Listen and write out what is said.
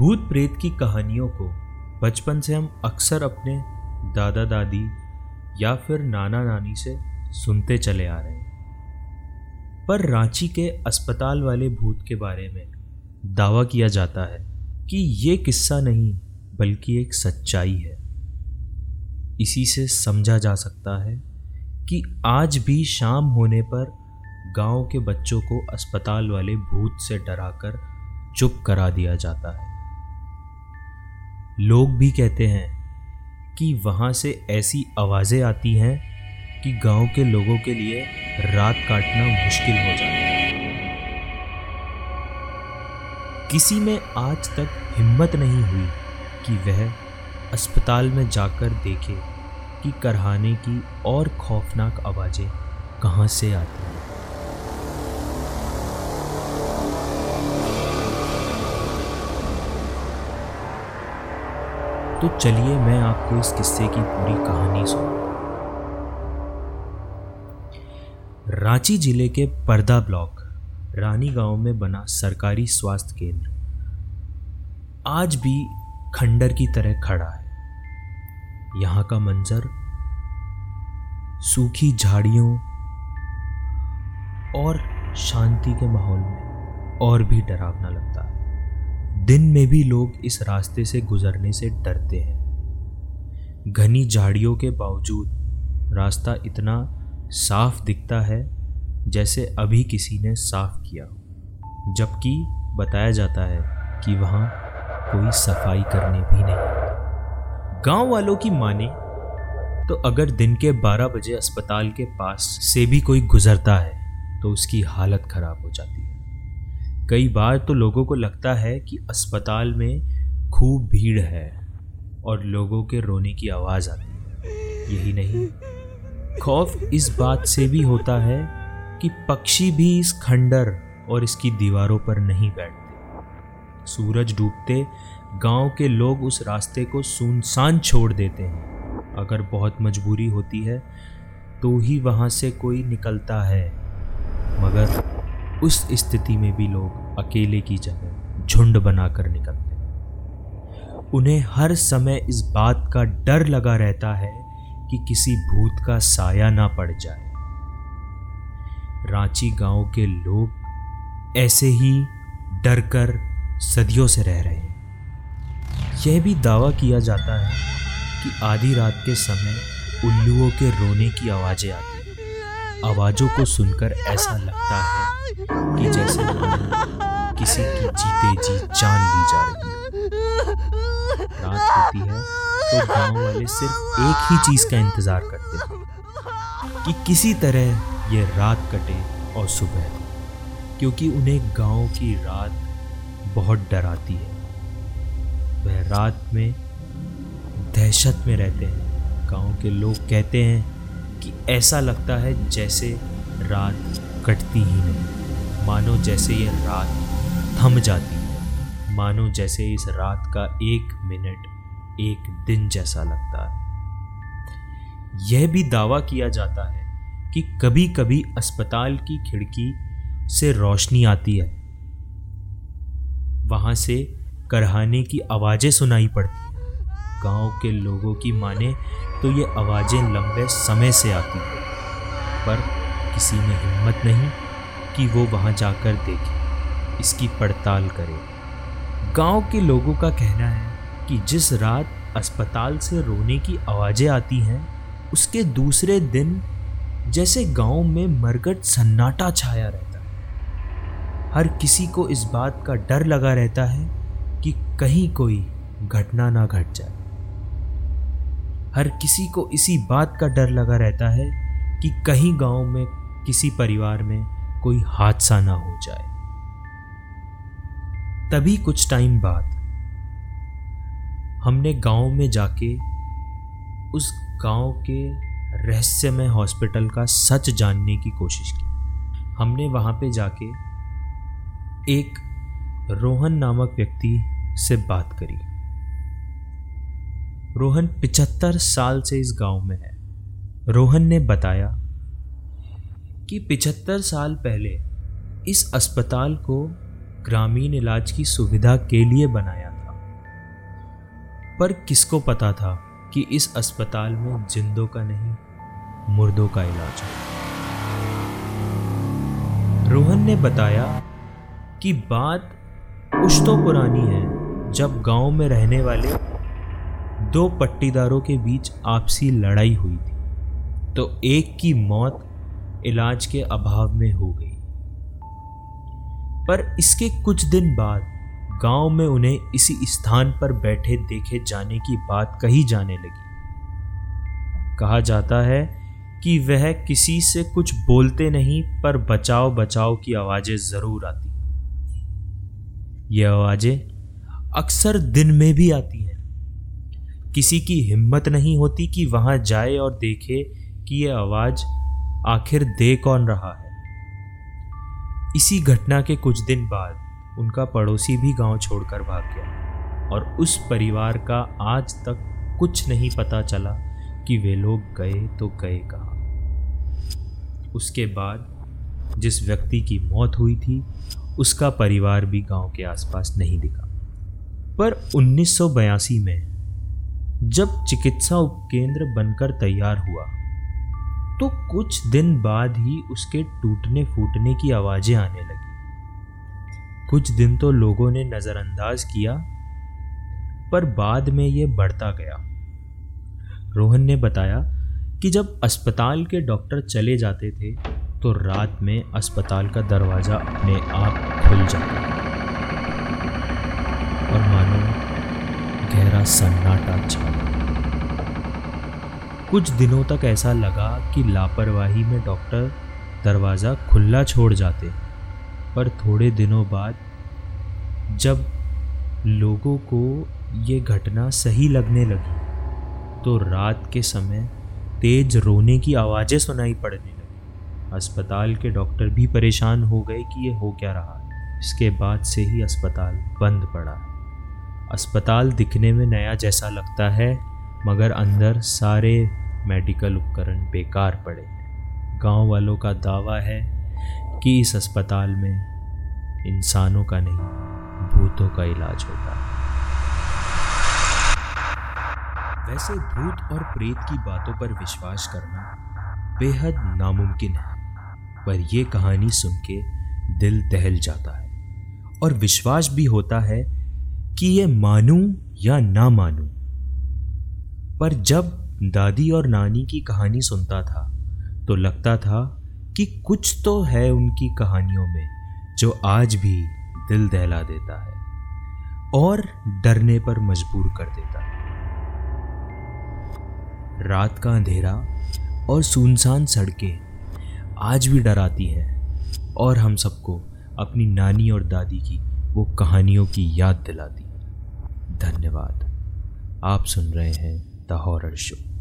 भूत प्रेत की कहानियों को बचपन से हम अक्सर अपने दादा दादी या फिर नाना नानी से सुनते चले आ रहे हैं। पर रांची के अस्पताल वाले भूत के बारे में दावा किया जाता है कि ये किस्सा नहीं, बल्कि एक सच्चाई है। इसी से समझा जा सकता है कि आज भी शाम होने पर गाँव के बच्चों को अस्पताल वाले भूत से डराकर चुप करा दिया जाता है। लोग भी कहते हैं कि वहाँ से ऐसी आवाज़ें आती हैं कि गाँव के लोगों के लिए रात काटना मुश्किल हो जाता है। किसी में आज तक हिम्मत नहीं हुई कि वह अस्पताल में जाकर देखे कि करहाने की और खौफनाक आवाज़ें कहाँ से आती हैं। तो चलिए मैं आपको इस किस्से की पूरी कहानी सुनाऊं। रांची ज़िले के पर्दा ब्लॉक, रानी गाँव में बना सरकारी स्वास्थ्य केंद्र। आज भी खंडर की तरह खड़ा है। यहाँ का मंजर, सूखी झाड़ियों और शांति के माहौल में और भी डरावना लगता है। दिन में भी लोग इस रास्ते से गुजरने से डरते हैं। घनी झाड़ियों के बावजूद रास्ता इतना साफ़ दिखता है जैसे अभी किसी ने साफ़ किया जबकि बताया जाता है कि वहाँ कोई सफ़ाई करने भी नहीं गाँव वालों की माने तो अगर दिन के 12 बजे अस्पताल के पास से भी कोई गुजरता है तो उसकी हालत खराब हो जाती है। कई बार तो लोगों को लगता है कि अस्पताल में खूब भीड़ है और लोगों के रोने की आवाज़ आती है। यही नहीं, खौफ इस बात से भी होता है कि पक्षी भी इस खंडर और इसकी दीवारों पर नहीं बैठते। सूरज डूबते, गाँव के लोग उस रास्ते को सुनसान छोड़ देते हैं। अगर बहुत मजबूरी होती है तो ही वहाँ से कोई निकलता है। मगर उस स्थिति में भी लोग अकेले की जगह झुंड बनाकर निकलते हैं। उन्हें हर समय इस बात का डर लगा रहता है कि किसी भूत का साया ना पड़ जाए। रांची गाँव के लोग ऐसे ही डर कर सदियों से रह रहे हैं। यह भी दावा किया जाता है कि आधी रात के समय उल्लुओं के रोने की आवाज़ें आती आवाज़ों को सुनकर ऐसा लगता है कि जैसे किसी की जीते जी जान ली जा रही है। रात होती है तो गाँव वाले सिर्फ़ एक ही चीज़ का इंतज़ार करते हैं कि किसी तरह ये रात कटे और सुबह क्योंकि उन्हें गाँव की रात बहुत डराती है। वह रात में दहशत में रहते हैं। गाँव के लोग कहते हैं कि ऐसा लगता है जैसे रात कटती ही नहीं। मानो जैसे ये रात थम जाती है। मानो जैसे इस रात का एक मिनट, एक दिन जैसा लगता है। यह भी दावा किया जाता है कि कभी कभी अस्पताल की खिड़की से रोशनी आती है। वहाँ से करहाने की आवाज़ें सुनाई पड़ती गाँव के लोगों की माने तो ये आवाज़ें लंबे समय से आती हैं, पर किसी ने हिम्मत नहीं कि वो वहाँ जाकर देखे, इसकी पड़ताल करे। गाँव के लोगों का कहना है कि जिस रात अस्पताल से रोने की आवाज़ें आती हैं, उसके दूसरे दिन जैसे गाँव में मरगट सन्नाटा छाया रहता है। हर किसी को इस बात का डर लगा रहता है कि कहीं कोई घटना ना घट जाए। हर किसी को इसी बात का डर लगा रहता है कि कहीं गाँव में, किसी परिवार में कोई हादसा ना हो जाए। तभी कुछ टाइम बाद हमने गाँव में जाके उस गाँव के रहस्यमय हॉस्पिटल का सच जानने की कोशिश की। हमने वहाँ पे जाके एक रोहन नामक व्यक्ति से बात करी। रोहन पिचहत्तर साल से इस गाँव में है। रोहन ने बताया कि पिचहत्तर साल पहले इस अस्पताल को ग्रामीण इलाज की सुविधा के लिए बनाया था। पर किसको पता था कि इस अस्पताल में जिंदों का नहीं, मुर्दों का इलाज है? रोहन ने बताया कि बात कुछ तो पुरानी है, जब गाँव में रहने वाले दो पट्टीदारों के बीच आपसी लड़ाई हुई थी। तो एक की मौत इलाज के अभाव में हो गई। पर इसके कुछ दिन बाद गाँव में उन्हें इसी स्थान पर बैठे देखे जाने की बात कही जाने लगी। कहा जाता है कि वह किसी से कुछ बोलते नहीं, पर बचाव बचाओ की आवाज़ें ज़रूर आती। ये आवाज़ें अक्सर दिन में भी आती हैं। किसी की हिम्मत नहीं होती कि वहाँ जाए और देखे कि यह आवाज़ आखिर दे कौन रहा है। इसी घटना के कुछ दिन बाद उनका पड़ोसी भी गाँव छोड़कर भाग गया और उस परिवार का आज तक कुछ नहीं पता चला कि वे लोग गए तो गए कहाँ। उसके बाद जिस व्यक्ति की मौत हुई थी, उसका परिवार भी गाँव के आसपास नहीं दिखा। पर 1982 में जब चिकित्सा उपकेंद्र बनकर तैयार हुआ तो कुछ दिन बाद ही उसके टूटने फूटने की आवाज़ें आने लगी। कुछ दिन तो लोगों ने नज़रअंदाज किया, पर बाद में यह बढ़ता गया। रोहन ने बताया कि जब अस्पताल के डॉक्टर चले जाते थे तो रात में अस्पताल का दरवाज़ा अपने आप खुल जाता। और मानो गहरा सन्नाटा छा। कुछ दिनों तक ऐसा लगा कि लापरवाही में डॉक्टर दरवाज़ा खुला छोड़ जाते। पर थोड़े दिनों बाद जब लोगों को ये घटना सही लगने लगी तो रात के समय तेज रोने की आवाज़ें सुनाई पड़ने लगी। अस्पताल के डॉक्टर भी परेशान हो गए कि ये हो क्या रहा। है इसके बाद से ही अस्पताल बंद पड़ा। है अस्पताल दिखने में नया जैसा लगता है, मगर अंदर सारे मेडिकल उपकरण बेकार पड़े गाँव वालों का दावा है कि इस अस्पताल में इंसानों का नहीं, भूतों का इलाज होता है वैसे भूत और प्रेत की बातों पर विश्वास करना बेहद नामुमकिन है, पर यह कहानी सुन के दिल दहल जाता है। और विश्वास भी होता है कि ये मानूं या ना मानूं। पर जब दादी और नानी की कहानी सुनता था तो लगता था कि कुछ तो है उनकी कहानियों में जो आज भी दिल दहला देता है और डरने पर मजबूर कर देता है। रात का अंधेरा और सुनसान सड़कें आज भी डराती हैं और हम सबको अपनी नानी और दादी की वो कहानियों की याद दिलाती धन्यवाद। आप सुन रहे हैं द हॉरर शो।